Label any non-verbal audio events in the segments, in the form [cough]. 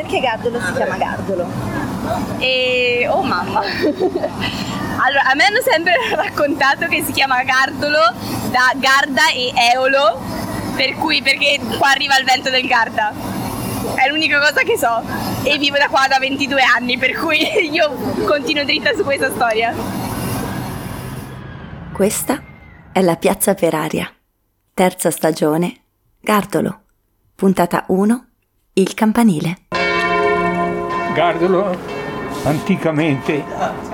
Perché Gardolo si chiama Gardolo? E oh mamma. [laughs] allora, a me hanno sempre [laughs] raccontato che si chiama Gardolo da Garda e Eolo, per cui perché qua arriva il vento del Garda. È l'unica cosa che so e vivo da qua da 22 anni, per cui [laughs] io continuo dritta su questa storia. Questa è la Piazza Peraria, terza stagione, Gardolo, puntata 1, il campanile. Gardolo anticamente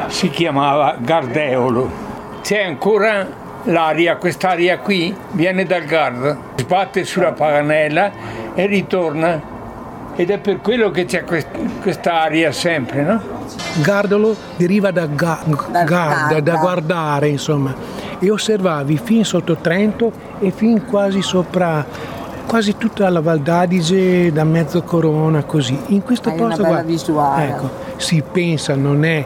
si chiamava Gardeolo. C'è ancora l'aria, quest'aria qui viene dal Garda, sbatte sulla paganella e ritorna ed è per quello che c'è questa aria sempre, no? Gardolo deriva da, ga, guarda, da guardare, insomma, e osservavi fin sotto Trento e fin quasi sopra quasi tutta la Val d'Adige da mezzo corona così. In questo Hai posto una bella qua, visuale. ecco, si pensa, non è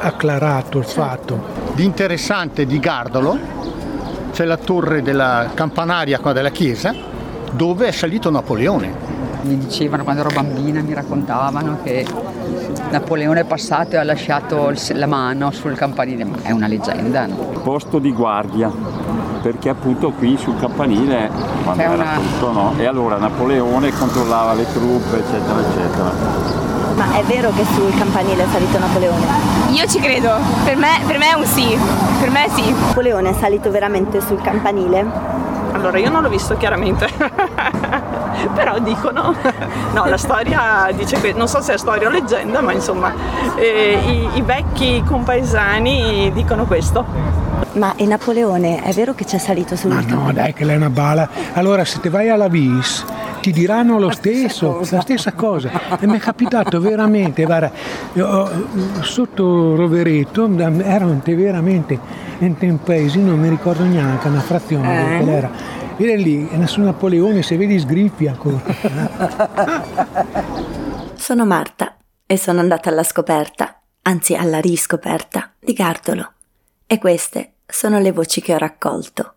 acclarato il fatto. Di interessante di Gardolo c'è la torre della campanaria qua della chiesa dove è salito Napoleone. Mi dicevano quando ero bambina, mi raccontavano che Napoleone è passato e ha lasciato la mano sul campanile. Ma È una leggenda. no? posto di guardia perché appunto qui sul campanile quando C'è era una- tutto no e allora Napoleone controllava le truppe eccetera eccetera Ma è vero che sul campanile è salito Napoleone? Io ci credo, per me, per me è un sì, per me sì. Napoleone è salito veramente sul campanile? Allora, io non l'ho visto chiaramente, [laughs] però dicono, [laughs] no, la storia dice che, non so se è storia o leggenda, ma insomma, eh, i, i vecchi compaesani dicono questo. Ma e Napoleone è vero che c'è salito sul Ma no, dai, che lei è una bala. Allora, se te vai alla Vis, ti diranno lo stesso, la stessa cosa. E mi è capitato veramente, guarda, io, eh, sotto Rovereto, erano veramente in un paesino, non mi ricordo neanche, una frazione, Eh? qual era. Era lì, e nessun Napoleone, se vedi sgriffi ancora. [laughs] Sono Marta e sono andata alla scoperta, anzi alla riscoperta, di Gardolo. E queste sono le voci che ho raccolto.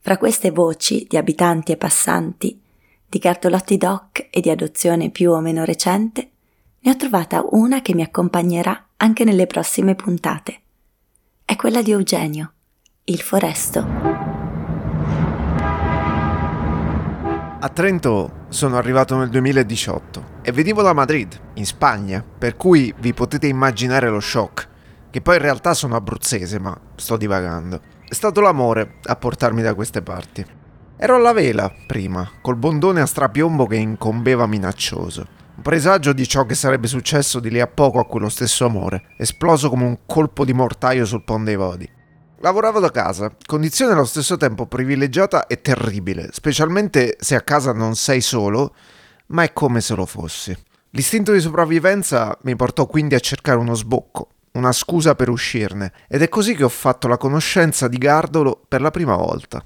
Fra queste voci di abitanti e passanti, di Gardolotti doc e di adozione più o meno recente, ne ho trovata una che mi accompagnerà anche nelle prossime puntate. È quella di Eugenio, il foresto. A Trento sono arrivato nel 2018 e venivo da Madrid, in Spagna, per cui vi potete immaginare lo shock, che poi in realtà sono abruzzese, ma sto divagando. È stato l'amore a portarmi da queste parti. Ero alla vela, prima, col bondone a strapiombo che incombeva minaccioso. Un presagio di ciò che sarebbe successo di lì a poco a quello stesso amore, esploso come un colpo di mortaio sul Pont dei Vodi. Lavoravo da casa, condizione allo stesso tempo privilegiata e terribile, specialmente se a casa non sei solo, ma è come se lo fossi. L'istinto di sopravvivenza mi portò quindi a cercare uno sbocco, una scusa per uscirne, ed è così che ho fatto la conoscenza di Gardolo per la prima volta.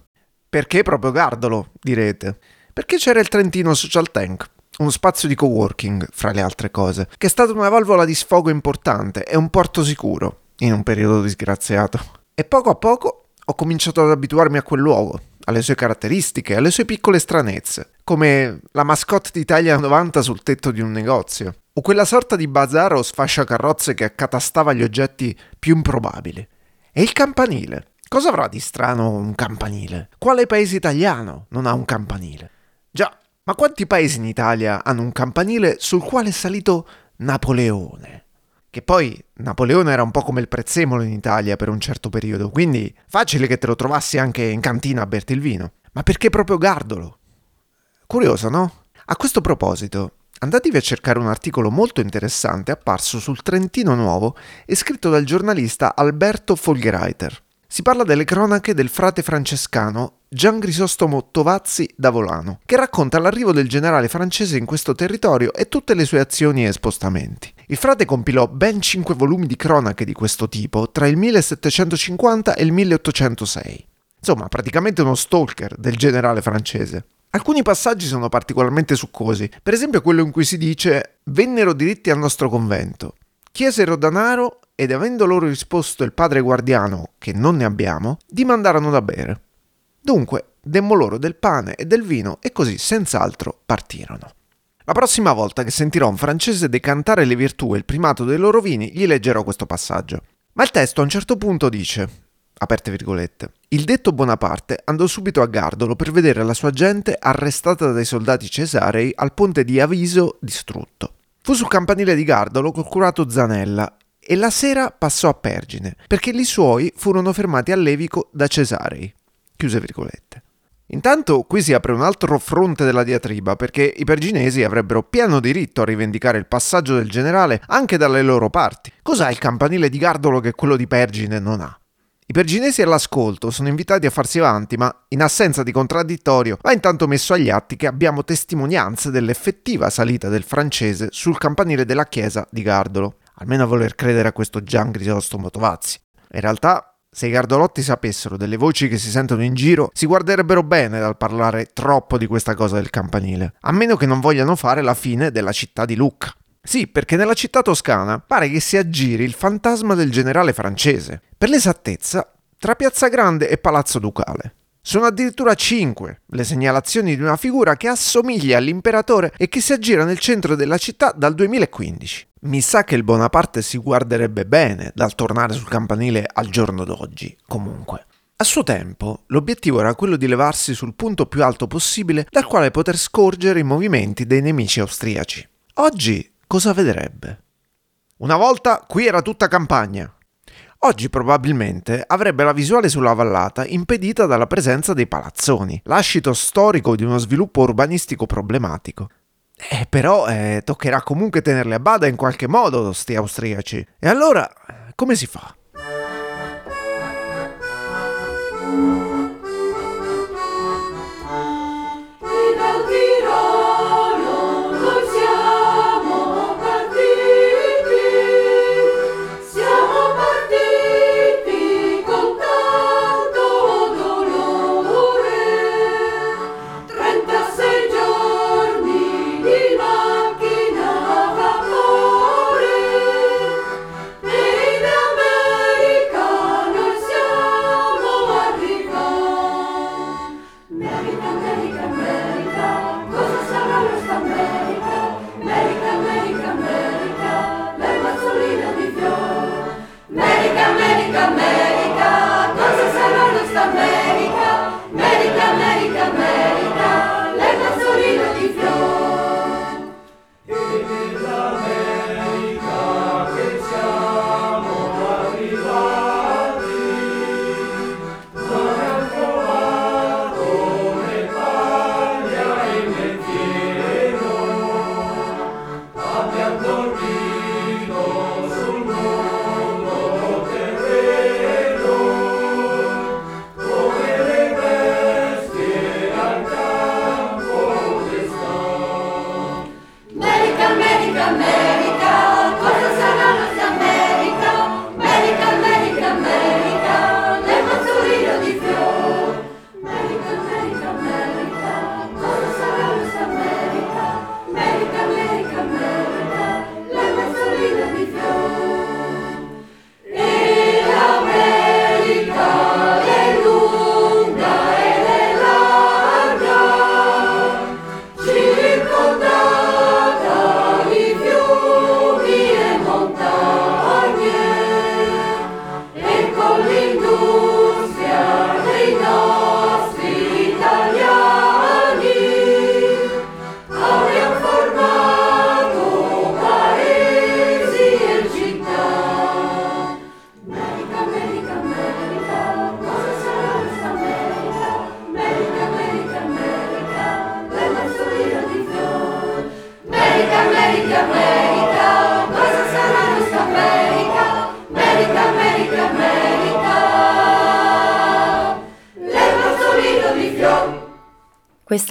Perché proprio Gardolo, direte? Perché c'era il Trentino Social Tank, uno spazio di coworking, fra le altre cose, che è stato una valvola di sfogo importante e un porto sicuro, in un periodo disgraziato. E poco a poco ho cominciato ad abituarmi a quel luogo, alle sue caratteristiche, alle sue piccole stranezze, come la mascotte d'Italia 90 sul tetto di un negozio, o quella sorta di bazar o sfasciacarrozze che accatastava gli oggetti più improbabili. E il campanile? Cosa avrà di strano un campanile? Quale paese italiano non ha un campanile? Già, ma quanti paesi in Italia hanno un campanile sul quale è salito Napoleone? Che poi Napoleone era un po' come il prezzemolo in Italia per un certo periodo, quindi facile che te lo trovassi anche in cantina a berti il vino. Ma perché proprio Gardolo? Curioso, no? A questo proposito, andatevi a cercare un articolo molto interessante apparso sul Trentino Nuovo e scritto dal giornalista Alberto Folgereiter. Si parla delle cronache del frate francescano Gian Grisostomo Tovazzi da Volano, che racconta l'arrivo del generale francese in questo territorio e tutte le sue azioni e spostamenti. Il frate compilò ben cinque volumi di cronache di questo tipo tra il 1750 e il 1806. Insomma, praticamente uno stalker del generale francese. Alcuni passaggi sono particolarmente succosi, per esempio quello in cui si dice vennero diritti al nostro convento, chiesero danaro ed avendo loro risposto il padre guardiano che non ne abbiamo, dimandarono da bere. Dunque, demmo loro del pane e del vino e così senz'altro partirono. La prossima volta che sentirò un francese decantare le virtù e il primato dei loro vini, gli leggerò questo passaggio. Ma il testo a un certo punto dice, aperte virgolette, il detto Bonaparte andò subito a Gardolo per vedere la sua gente arrestata dai soldati cesarei al ponte di Aviso distrutto. Fu sul campanile di Gardolo col curato Zanella e la sera passò a Pergine, perché gli suoi furono fermati a Levico da Cesarei. Chiuse virgolette. Intanto qui si apre un altro fronte della diatriba perché i perginesi avrebbero pieno diritto a rivendicare il passaggio del generale anche dalle loro parti. Cos'ha il campanile di Gardolo che quello di Pergine non ha? I perginesi all'ascolto sono invitati a farsi avanti, ma in assenza di contraddittorio va intanto messo agli atti che abbiamo testimonianze dell'effettiva salita del francese sul campanile della chiesa di Gardolo, almeno a voler credere a questo Gian Grisostomo Tovazzi. In realtà se i gardolotti sapessero delle voci che si sentono in giro, si guarderebbero bene dal parlare troppo di questa cosa del campanile, a meno che non vogliano fare la fine della città di Lucca. Sì, perché nella città toscana pare che si aggiri il fantasma del generale francese, per l'esattezza tra Piazza Grande e Palazzo Ducale. Sono addirittura cinque le segnalazioni di una figura che assomiglia all'imperatore e che si aggira nel centro della città dal 2015. Mi sa che il Bonaparte si guarderebbe bene dal tornare sul campanile al giorno d'oggi, comunque. A suo tempo, l'obiettivo era quello di levarsi sul punto più alto possibile dal quale poter scorgere i movimenti dei nemici austriaci. Oggi cosa vedrebbe? Una volta qui era tutta campagna. Oggi probabilmente avrebbe la visuale sulla vallata impedita dalla presenza dei palazzoni, lascito storico di uno sviluppo urbanistico problematico. Eh, però eh, toccherà comunque tenerle a bada in qualche modo, sti austriaci. E allora, come si fa?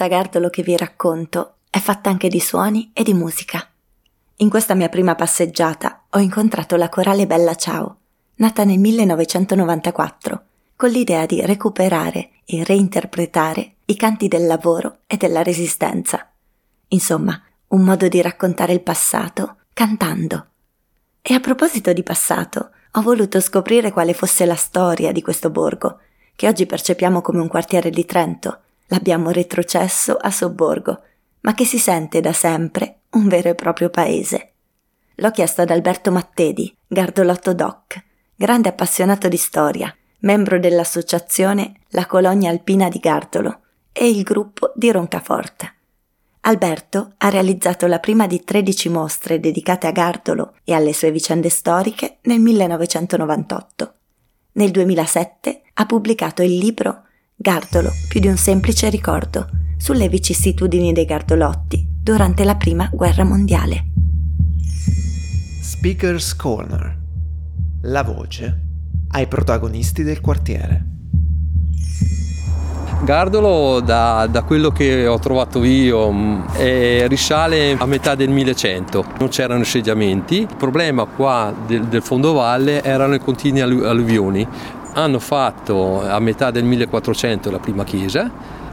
Questa che vi racconto è fatta anche di suoni e di musica. In questa mia prima passeggiata ho incontrato la corale Bella Ciao, nata nel 1994, con l'idea di recuperare e reinterpretare i canti del lavoro e della resistenza. Insomma, un modo di raccontare il passato cantando. E a proposito di passato, ho voluto scoprire quale fosse la storia di questo borgo, che oggi percepiamo come un quartiere di Trento, l'abbiamo retrocesso a sobborgo, ma che si sente da sempre un vero e proprio paese. L'ho chiesto ad Alberto Mattedi, Gardolotto Doc, grande appassionato di storia, membro dell'associazione La Colonia Alpina di Gardolo e il gruppo di Roncaforte. Alberto ha realizzato la prima di 13 mostre dedicate a Gardolo e alle sue vicende storiche nel 1998. Nel 2007 ha pubblicato il libro Gardolo, più di un semplice ricordo, sulle vicissitudini dei Gardolotti durante la Prima Guerra Mondiale. Speaker's Corner. La voce ai protagonisti del quartiere. Gardolo, da, da, quello che ho trovato io, eh, risale a metà del 1100. Non c'erano insediamenti. Il problema qua del, del fondovalle erano i continui alluvioni. Hanno fatto a metà del 1400 la prima chiesa,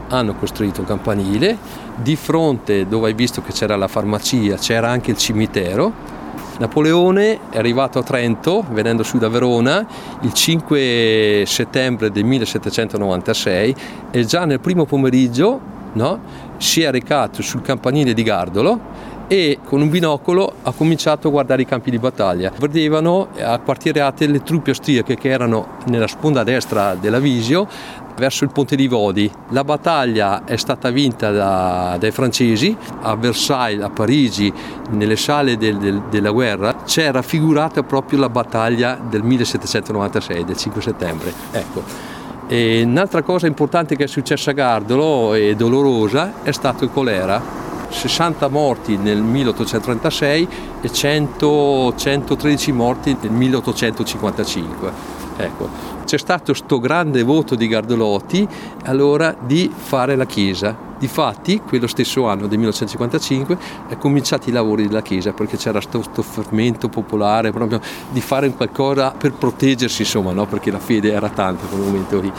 hanno costruito un campanile. Di fronte, dove hai visto che c'era la farmacia, c'era anche il cimitero Napoleone è arrivato a Trento, venendo su da Verona, il 5 settembre del 1796 e già nel primo pomeriggio no, si è recato sul campanile di Gardolo e con un binocolo ha cominciato a guardare i campi di battaglia. Vedevano acquartierate le truppe austriache che erano nella sponda destra della Visio verso il ponte di Vodi. La battaglia è stata vinta da, dai francesi a Versailles, a Parigi, nelle sale del, del, della guerra, c'è raffigurata proprio la battaglia del 1796, del 5 settembre. Ecco. E un'altra cosa importante che è successa a Gardolo e dolorosa è stato il colera 60 morti nel 1836 e 100, 113 morti nel 1855. Ecco, c'è stato questo grande voto di Gardolotti allora di fare la chiesa. Difatti, quello stesso anno del 1955, è cominciati i lavori della chiesa perché c'era questo fermento popolare proprio di fare qualcosa per proteggersi, insomma, no? perché la fede era tanta in quel momento lì.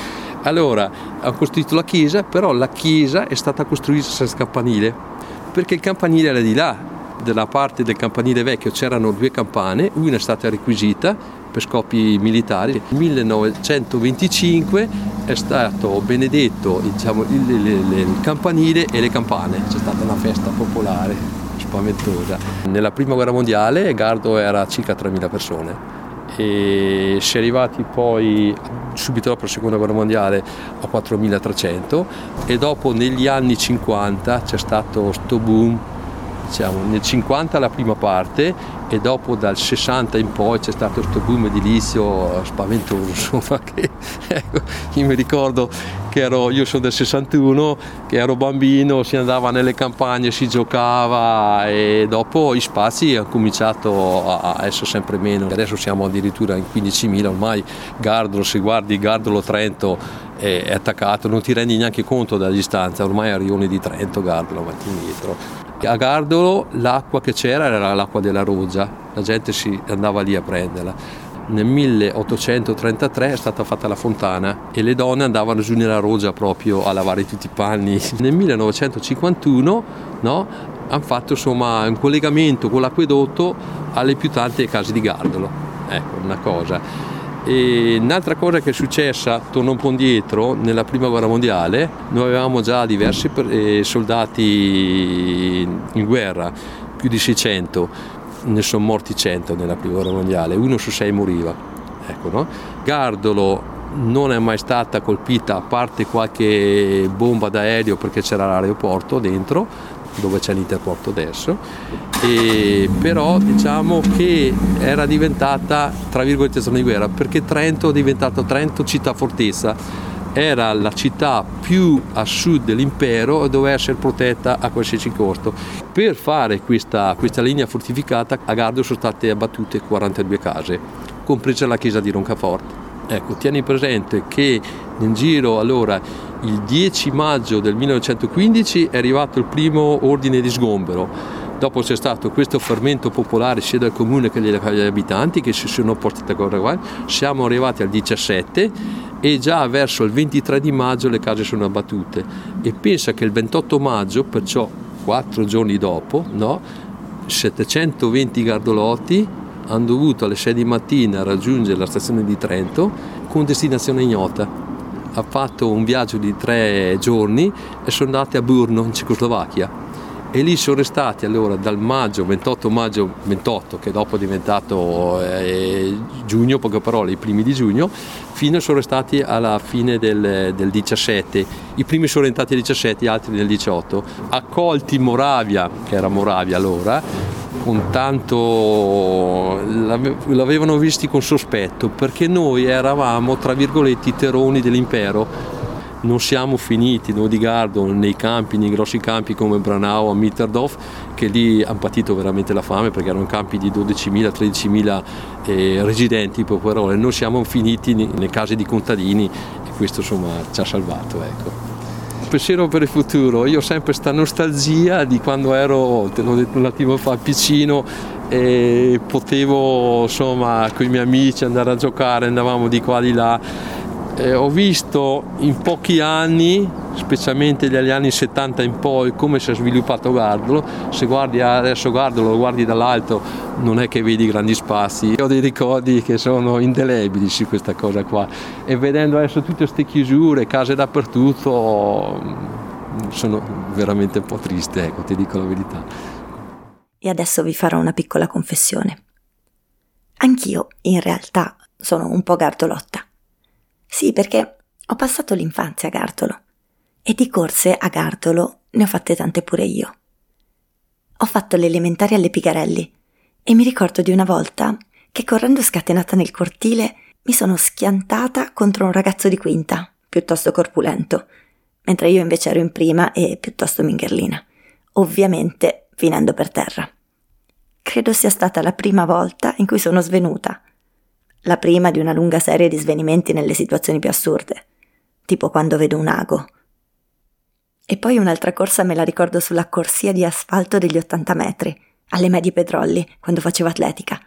Allora, hanno costruito la chiesa, però la chiesa è stata costruita senza campanile perché il campanile era di là, della parte del campanile vecchio c'erano due campane, una è stata requisita per scopi militari. Nel 1925 è stato benedetto diciamo, il, il, il, campanile e le campane, c'è stata una festa popolare spaventosa. Nella prima guerra mondiale Gardo era circa 3.000 persone e si è arrivati poi subito dopo la seconda guerra mondiale a 4300 e dopo negli anni 50 c'è stato questo boom diciamo, nel 50 la prima parte e dopo dal 60 in poi c'è stato questo boom edilizio spaventoso [laughs] insomma che ecco, io mi ricordo che ero, io sono del 61 che ero bambino si andava nelle campagne si giocava e dopo i spazi hanno cominciato a essere sempre meno. Adesso siamo addirittura in 15.000 ormai Gardolo se guardi Gardolo Trento è attaccato non ti rendi neanche conto della distanza ormai a Rione di Trento Gardolo avanti e indietro a Gardolo l'acqua che c'era era l'acqua della Roggia, la gente si andava lì a prenderla. Nel 1833 è stata fatta la fontana e le donne andavano giù nella Roggia proprio a lavare tutti i panni. [laughs] Nel 1951 no, hanno fatto insomma, un collegamento con l'acquedotto alle più tante case di Gardolo. Ecco, una cosa. E un'altra cosa che è successa, torno un po' indietro, nella prima guerra mondiale, noi avevamo già diversi eh, soldati in guerra, più di 600, ne sono morti 100 nella prima guerra mondiale, uno su sei moriva. Ecco, no? Gardolo non è mai stata colpita a parte qualche bomba d'aereo perché c'era l'aeroporto dentro dove c'è l'interporto adesso, e però diciamo che era diventata tra virgolette zona di guerra perché Trento è diventato Trento città fortezza era la città più a sud dell'impero e doveva essere protetta a qualsiasi costo. Per fare questa, questa linea fortificata a Gardo sono state abbattute 42 case, compresa la chiesa di Roncaforte. Ecco, tieni presente che in giro allora il 10 maggio del 1915 è arrivato il primo ordine di sgombero. Dopo c'è stato questo fermento popolare sia del comune che degli abitanti che si sono portati a guardare. Siamo arrivati al 17 e già verso il 23 di maggio le case sono abbattute. E pensa che il 28 maggio, perciò quattro giorni dopo, no, 720 gardolotti hanno dovuto alle 6 di mattina raggiungere la stazione di Trento con destinazione ignota ha fatto un viaggio di tre giorni e sono andati a Brno in Cecoslovacchia e lì sono restati allora dal maggio, 28 maggio 28, che dopo è diventato eh, giugno, poche parole, i primi di giugno, fino sono restati alla fine del, del 17. I primi sono entrati al 17, gli altri nel 18. Accolti Moravia, che era Moravia allora, con tanto l'avevano visti con sospetto perché noi eravamo tra virgolette i teroni dell'impero non siamo finiti noi di Gardo nei campi, nei grossi campi come Branau a Mitterdorf, che lì hanno patito veramente la fame perché erano campi di 12.000, 13.000 eh, residenti, per parole. Noi siamo finiti nelle case di contadini e questo insomma ci ha salvato. Ecco. Pensiero per il futuro, io ho sempre questa nostalgia di quando ero, te l'ho detto un attimo fa, piccino e potevo insomma con i miei amici andare a giocare, andavamo di qua di là eh, ho visto in pochi anni, specialmente dagli anni 70 in poi, come si è sviluppato Gardolo. Se guardi adesso Gardolo, lo guardi dall'alto, non è che vedi grandi spazi. Ho dei ricordi che sono indelebili su questa cosa qua. E vedendo adesso tutte queste chiusure, case dappertutto, sono veramente un po' triste, ecco, ti dico la verità. E adesso vi farò una piccola confessione. Anch'io, in realtà, sono un po' gardolotta. Sì, perché ho passato l'infanzia a Gartolo e di corse a Gartolo ne ho fatte tante pure io. Ho fatto le elementari alle Pigarelli e mi ricordo di una volta che correndo scatenata nel cortile mi sono schiantata contro un ragazzo di quinta, piuttosto corpulento, mentre io invece ero in prima e piuttosto mingherlina, ovviamente finendo per terra. Credo sia stata la prima volta in cui sono svenuta la prima di una lunga serie di svenimenti nelle situazioni più assurde, tipo quando vedo un ago. E poi un'altra corsa me la ricordo sulla corsia di asfalto degli 80 metri, alle medie Petrolli, quando facevo atletica.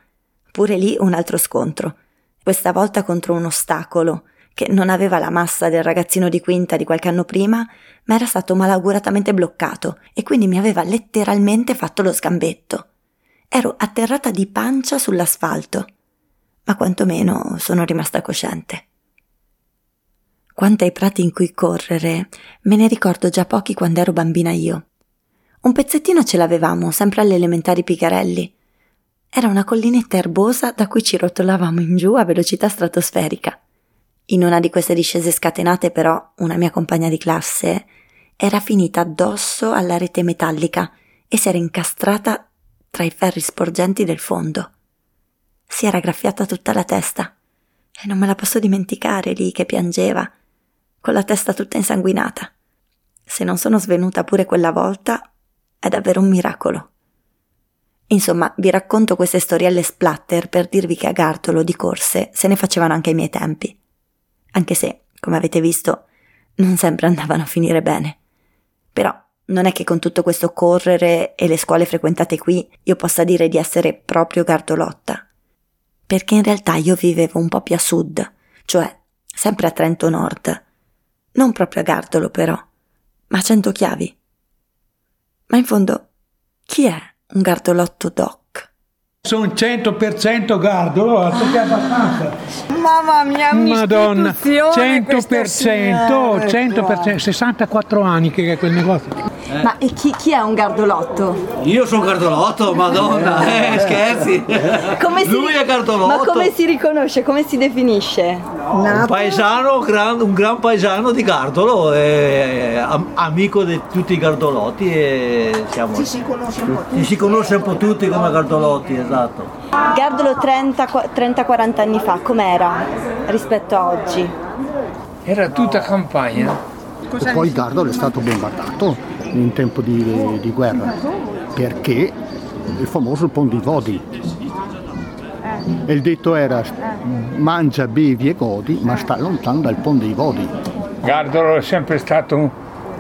Pure lì un altro scontro, questa volta contro un ostacolo che non aveva la massa del ragazzino di quinta di qualche anno prima, ma era stato malauguratamente bloccato e quindi mi aveva letteralmente fatto lo sgambetto. Ero atterrata di pancia sull'asfalto ma quantomeno sono rimasta cosciente. Quanto ai prati in cui correre, me ne ricordo già pochi quando ero bambina io. Un pezzettino ce l'avevamo, sempre alle elementari Picarelli. Era una collinetta erbosa da cui ci rotolavamo in giù a velocità stratosferica. In una di queste discese scatenate, però, una mia compagna di classe era finita addosso alla rete metallica e si era incastrata tra i ferri sporgenti del fondo si era graffiata tutta la testa e non me la posso dimenticare lì che piangeva, con la testa tutta insanguinata. Se non sono svenuta pure quella volta, è davvero un miracolo. Insomma, vi racconto queste storielle splatter per dirvi che a Gartolo di corse se ne facevano anche ai miei tempi. Anche se, come avete visto, non sempre andavano a finire bene. Però non è che con tutto questo correre e le scuole frequentate qui io possa dire di essere proprio gardolotta perché in realtà io vivevo un po' più a sud, cioè sempre a Trento Nord. Non proprio a Gardolo però, ma a Cento Chiavi. Ma in fondo, chi è un gardolotto doc? Sono 100% gardolo, altro che abbastanza. Mamma mia, Madonna, 100%, 100%, 64 anni che è quel negozio. Eh. Ma e chi, chi, è un gardolotto? Io sono gardolotto, madonna, [laughs] eh, scherzi. Come Lui è gardolotto. Ma come si riconosce, come si definisce? Un paesano, gran, un gran paesano di Gardolo, eh, amico di tutti i gardolotti e siamo... Ci si conosce un po' tutti. Ci si conosce un po' tutti come gardolotti, esatto. Gardolo 30-40 anni fa, com'era rispetto a oggi? Era tutta campagna. E poi Gardolo è stato bombardato in tempo di, di guerra, perché il famoso Pont Vodi. E il detto era mangia, bevi e godi, ma sta lontano dal Pont dei Vodi. Gardolo è sempre stato un,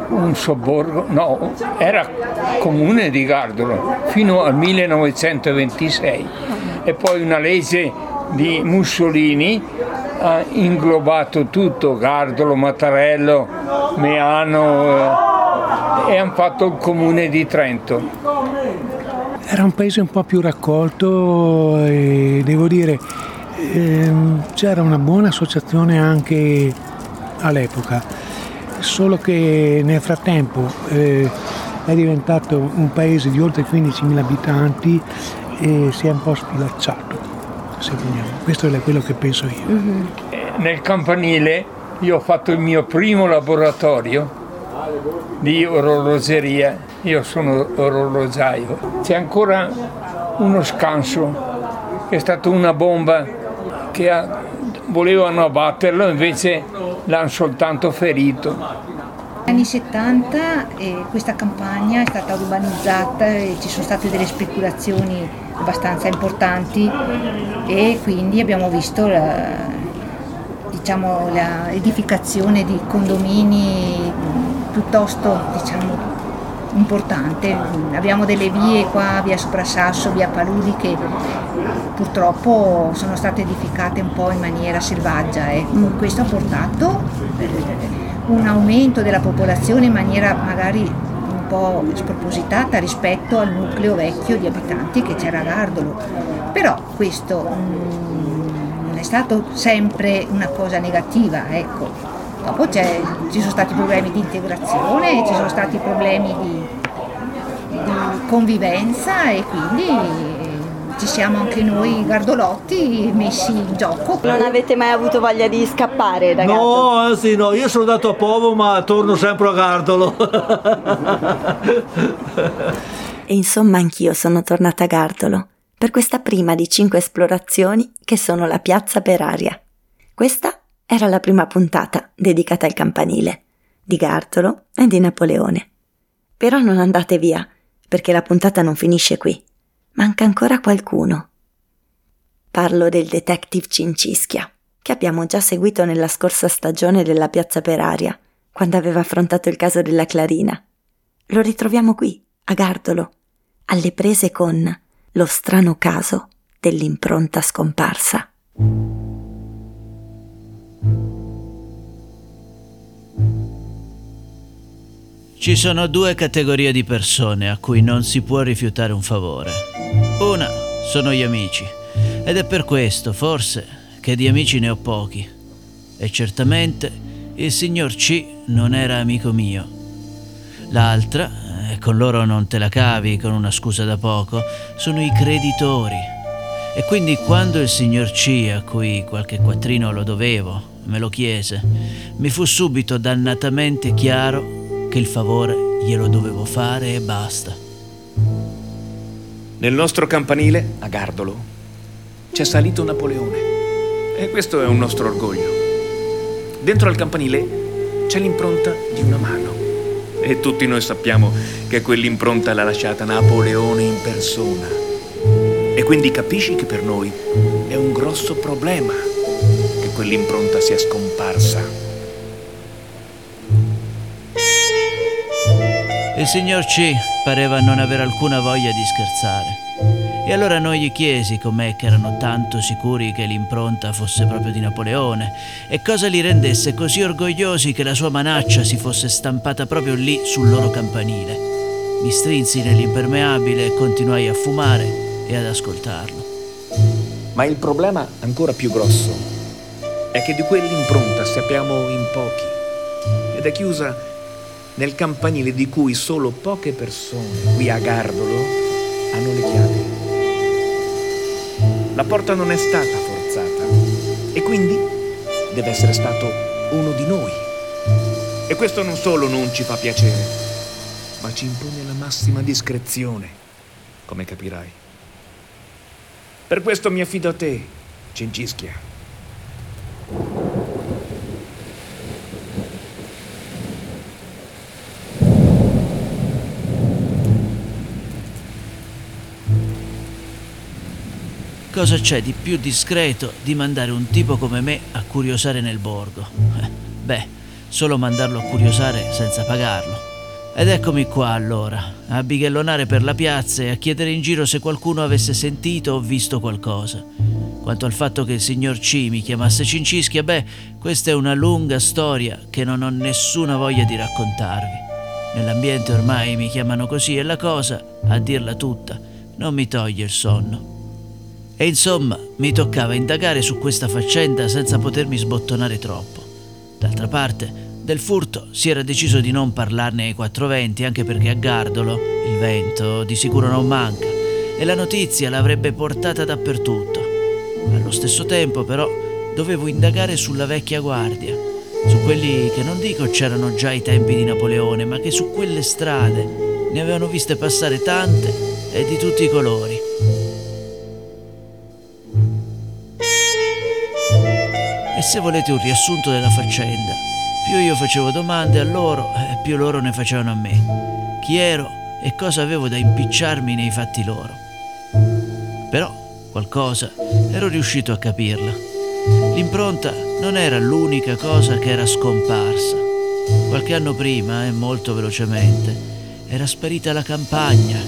un sobborgo, no, era comune di Gardolo fino al 1926 e poi una legge di Mussolini ha inglobato tutto, Gardolo, Mattarello, Meano eh, e hanno fatto il comune di Trento. Era un paese un po' più raccolto e devo dire ehm, c'era una buona associazione anche all'epoca, solo che nel frattempo eh, è diventato un paese di oltre 15.000 abitanti e si è un po' spilacciato, se vogliamo. Questo è quello che penso io. Nel campanile io ho fatto il mio primo laboratorio di orologeria, io sono orologiaio. C'è ancora uno scanso, è stata una bomba che ha, volevano abbatterlo, invece l'hanno soltanto ferito. Negli anni 70 eh, questa campagna è stata urbanizzata e ci sono state delle speculazioni abbastanza importanti e quindi abbiamo visto la, diciamo, la edificazione di condomini piuttosto diciamo, importante. Abbiamo delle vie qua, via Soprassasso, via Paludi, che purtroppo sono state edificate un po' in maniera selvaggia. Ecco. Questo ha portato un aumento della popolazione in maniera magari un po' spropositata rispetto al nucleo vecchio di abitanti che c'era a Gardolo. Però questo mm, non è stato sempre una cosa negativa, ecco. Dopo ci sono stati problemi di integrazione, ci sono stati problemi di, di convivenza e quindi ci siamo anche noi gardolotti messi in gioco. Non avete mai avuto voglia di scappare da Gardolo? No, anzi no, io sono andato a Povo ma torno sempre a Gardolo. [laughs] e insomma anch'io sono tornata a Gardolo per questa prima di cinque esplorazioni che sono la piazza per aria. Questa era la prima puntata dedicata al campanile, di Gartolo e di Napoleone. Però non andate via, perché la puntata non finisce qui. Manca ancora qualcuno. Parlo del detective Cincischia, che abbiamo già seguito nella scorsa stagione della Piazza per Aria, quando aveva affrontato il caso della Clarina. Lo ritroviamo qui, a Gardolo, alle prese con lo strano caso dell'impronta scomparsa. Ci sono due categorie di persone a cui non si può rifiutare un favore. Una sono gli amici, ed è per questo, forse, che di amici ne ho pochi. E certamente il signor C non era amico mio. L'altra, e con loro non te la cavi con una scusa da poco, sono i creditori. E quindi quando il signor C, a cui qualche quattrino lo dovevo, me lo chiese, mi fu subito dannatamente chiaro che il favore glielo dovevo fare e basta. Nel nostro campanile, a Gardolo, c'è salito Napoleone. E questo è un nostro orgoglio. Dentro al campanile c'è l'impronta di una mano. E tutti noi sappiamo che quell'impronta l'ha lasciata Napoleone in persona. E quindi capisci che per noi è un grosso problema che quell'impronta sia scomparsa. Il signor C pareva non avere alcuna voglia di scherzare. E allora noi gli chiesi com'è che erano tanto sicuri che l'impronta fosse proprio di Napoleone e cosa li rendesse così orgogliosi che la sua manaccia si fosse stampata proprio lì sul loro campanile. Mi strinsi nell'impermeabile e continuai a fumare e ad ascoltarlo. Ma il problema ancora più grosso è che di quell'impronta sappiamo in pochi ed è chiusa nel campanile di cui solo poche persone qui a Gardolo hanno le chiavi. La porta non è stata forzata e quindi deve essere stato uno di noi. E questo non solo non ci fa piacere, ma ci impone la massima discrezione, come capirai. Per questo mi affido a te, Cincischia. Cosa c'è di più discreto di mandare un tipo come me a curiosare nel borgo? Eh, beh, solo mandarlo a curiosare senza pagarlo. Ed eccomi qua allora, a bighellonare per la piazza e a chiedere in giro se qualcuno avesse sentito o visto qualcosa. Quanto al fatto che il signor C mi chiamasse Cincischia, beh, questa è una lunga storia che non ho nessuna voglia di raccontarvi. Nell'ambiente ormai mi chiamano così e la cosa, a dirla tutta, non mi toglie il sonno. E insomma, mi toccava indagare su questa faccenda senza potermi sbottonare troppo. D'altra parte, Del furto si era deciso di non parlarne ai 420, anche perché a Gardolo il vento di sicuro non manca e la notizia l'avrebbe portata dappertutto. Allo stesso tempo, però, dovevo indagare sulla vecchia guardia, su quelli che non dico c'erano già ai tempi di Napoleone, ma che su quelle strade ne avevano viste passare tante e di tutti i colori. E se volete un riassunto della faccenda, più io facevo domande a loro, eh, più loro ne facevano a me. Chi ero e cosa avevo da impicciarmi nei fatti loro. Però qualcosa ero riuscito a capirla. L'impronta non era l'unica cosa che era scomparsa. Qualche anno prima, e molto velocemente, era sparita la campagna.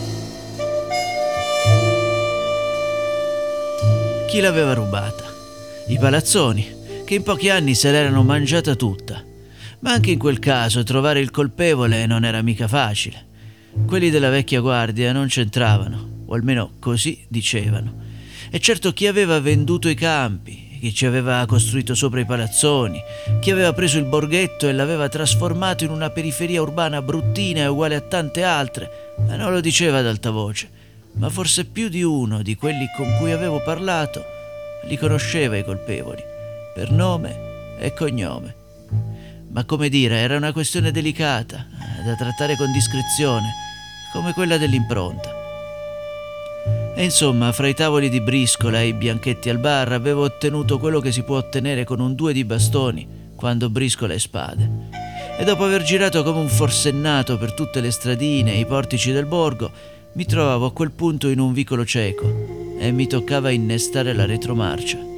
Chi l'aveva rubata? I palazzoni, che in pochi anni se l'erano mangiata tutta. Ma anche in quel caso trovare il colpevole non era mica facile. Quelli della vecchia guardia non c'entravano, o almeno così dicevano. E certo chi aveva venduto i campi, chi ci aveva costruito sopra i palazzoni, chi aveva preso il borghetto e l'aveva trasformato in una periferia urbana bruttina e uguale a tante altre, non lo diceva ad alta voce, ma forse più di uno di quelli con cui avevo parlato li conosceva i colpevoli, per nome e cognome ma come dire, era una questione delicata, da trattare con discrezione, come quella dell'impronta. E insomma, fra i tavoli di briscola e i bianchetti al bar avevo ottenuto quello che si può ottenere con un due di bastoni quando briscola e spade. E dopo aver girato come un forsennato per tutte le stradine e i portici del borgo, mi trovavo a quel punto in un vicolo cieco e mi toccava innestare la retromarcia.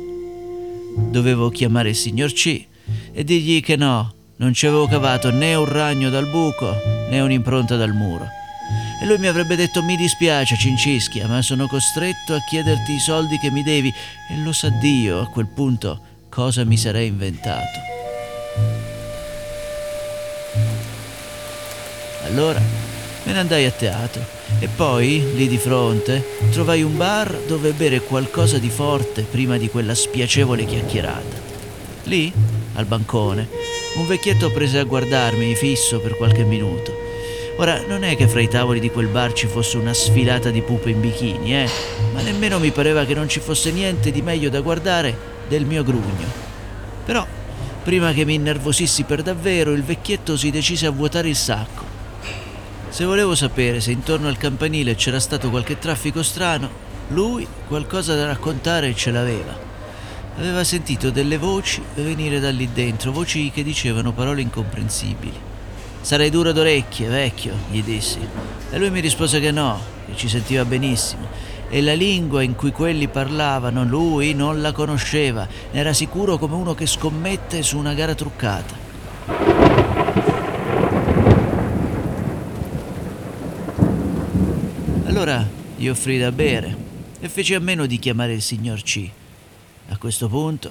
Dovevo chiamare il signor C e dirgli che no, non ci avevo cavato né un ragno dal buco né un'impronta dal muro. E lui mi avrebbe detto mi dispiace Cincischia, ma sono costretto a chiederti i soldi che mi devi e lo sa Dio a quel punto cosa mi sarei inventato. Allora me ne andai a teatro e poi, lì di fronte, trovai un bar dove bere qualcosa di forte prima di quella spiacevole chiacchierata. Lì, al bancone, un vecchietto prese a guardarmi fisso per qualche minuto. Ora, non è che fra i tavoli di quel bar ci fosse una sfilata di pupe in bikini, eh, ma nemmeno mi pareva che non ci fosse niente di meglio da guardare del mio grugno. Però, prima che mi innervosissi per davvero, il vecchietto si decise a vuotare il sacco. Se volevo sapere se intorno al campanile c'era stato qualche traffico strano, lui qualcosa da raccontare ce l'aveva. Aveva sentito delle voci venire da lì dentro, voci che dicevano parole incomprensibili. Sarei duro d'orecchie, vecchio, gli dissi. E lui mi rispose che no, che ci sentiva benissimo. E la lingua in cui quelli parlavano lui non la conosceva, ne era sicuro come uno che scommette su una gara truccata. Allora gli offrì da bere e feci a meno di chiamare il signor C. A questo punto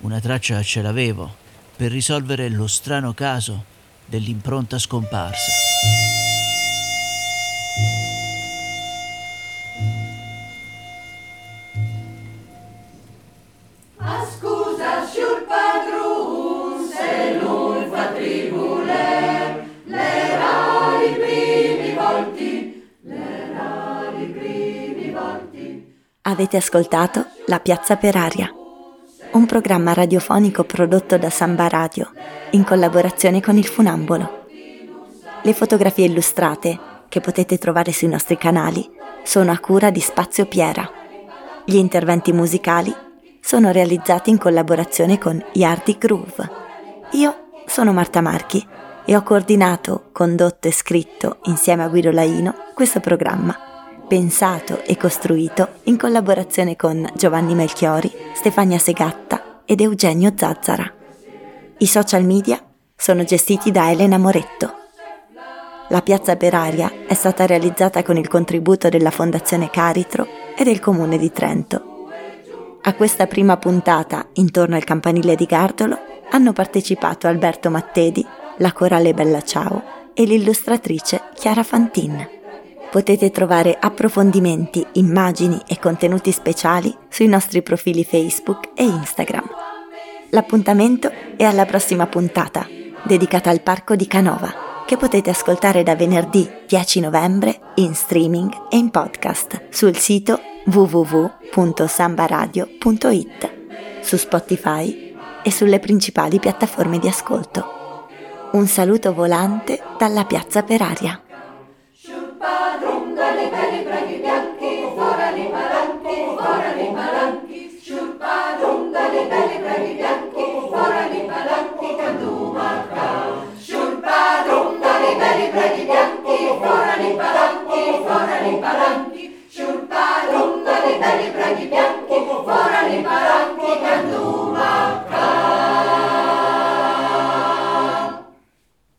una traccia ce l'avevo per risolvere lo strano caso dell'impronta scomparsa. Avete ascoltato La Piazza per Aria, un programma radiofonico prodotto da Samba Radio in collaborazione con il Funambolo. Le fotografie illustrate, che potete trovare sui nostri canali, sono a cura di Spazio Piera. Gli interventi musicali sono realizzati in collaborazione con Yardi Groove. Io sono Marta Marchi e ho coordinato, condotto e scritto insieme a Guido Laino questo programma pensato e costruito in collaborazione con Giovanni Melchiori, Stefania Segatta ed Eugenio Zazzara. I social media sono gestiti da Elena Moretto. La piazza per aria è stata realizzata con il contributo della Fondazione Caritro e del Comune di Trento. A questa prima puntata, intorno al campanile di Gardolo, hanno partecipato Alberto Mattedi, la corale Bella Ciao e l'illustratrice Chiara Fantin. Potete trovare approfondimenti, immagini e contenuti speciali sui nostri profili Facebook e Instagram. L'appuntamento è alla prossima puntata. dedicata al parco di Canova, che potete ascoltare da venerdì 10 novembre in streaming e in podcast sul sito www.sambaradio.it, su Spotify e sulle principali piattaforme di ascolto. Un saluto volante dalla piazza per zampa, dalle le peli braghi bianchi, fora i malanchi, fora i malanchi, sciurpa, rumba le peli braghi bianchi, fora i malanchi, candumaca, sciurpa, rumba le peli braghi bianchi, fora i malanchi, fora i malanchi, sciurpa, rumba le peli braghi bianchi, fora i malanchi, candumaca.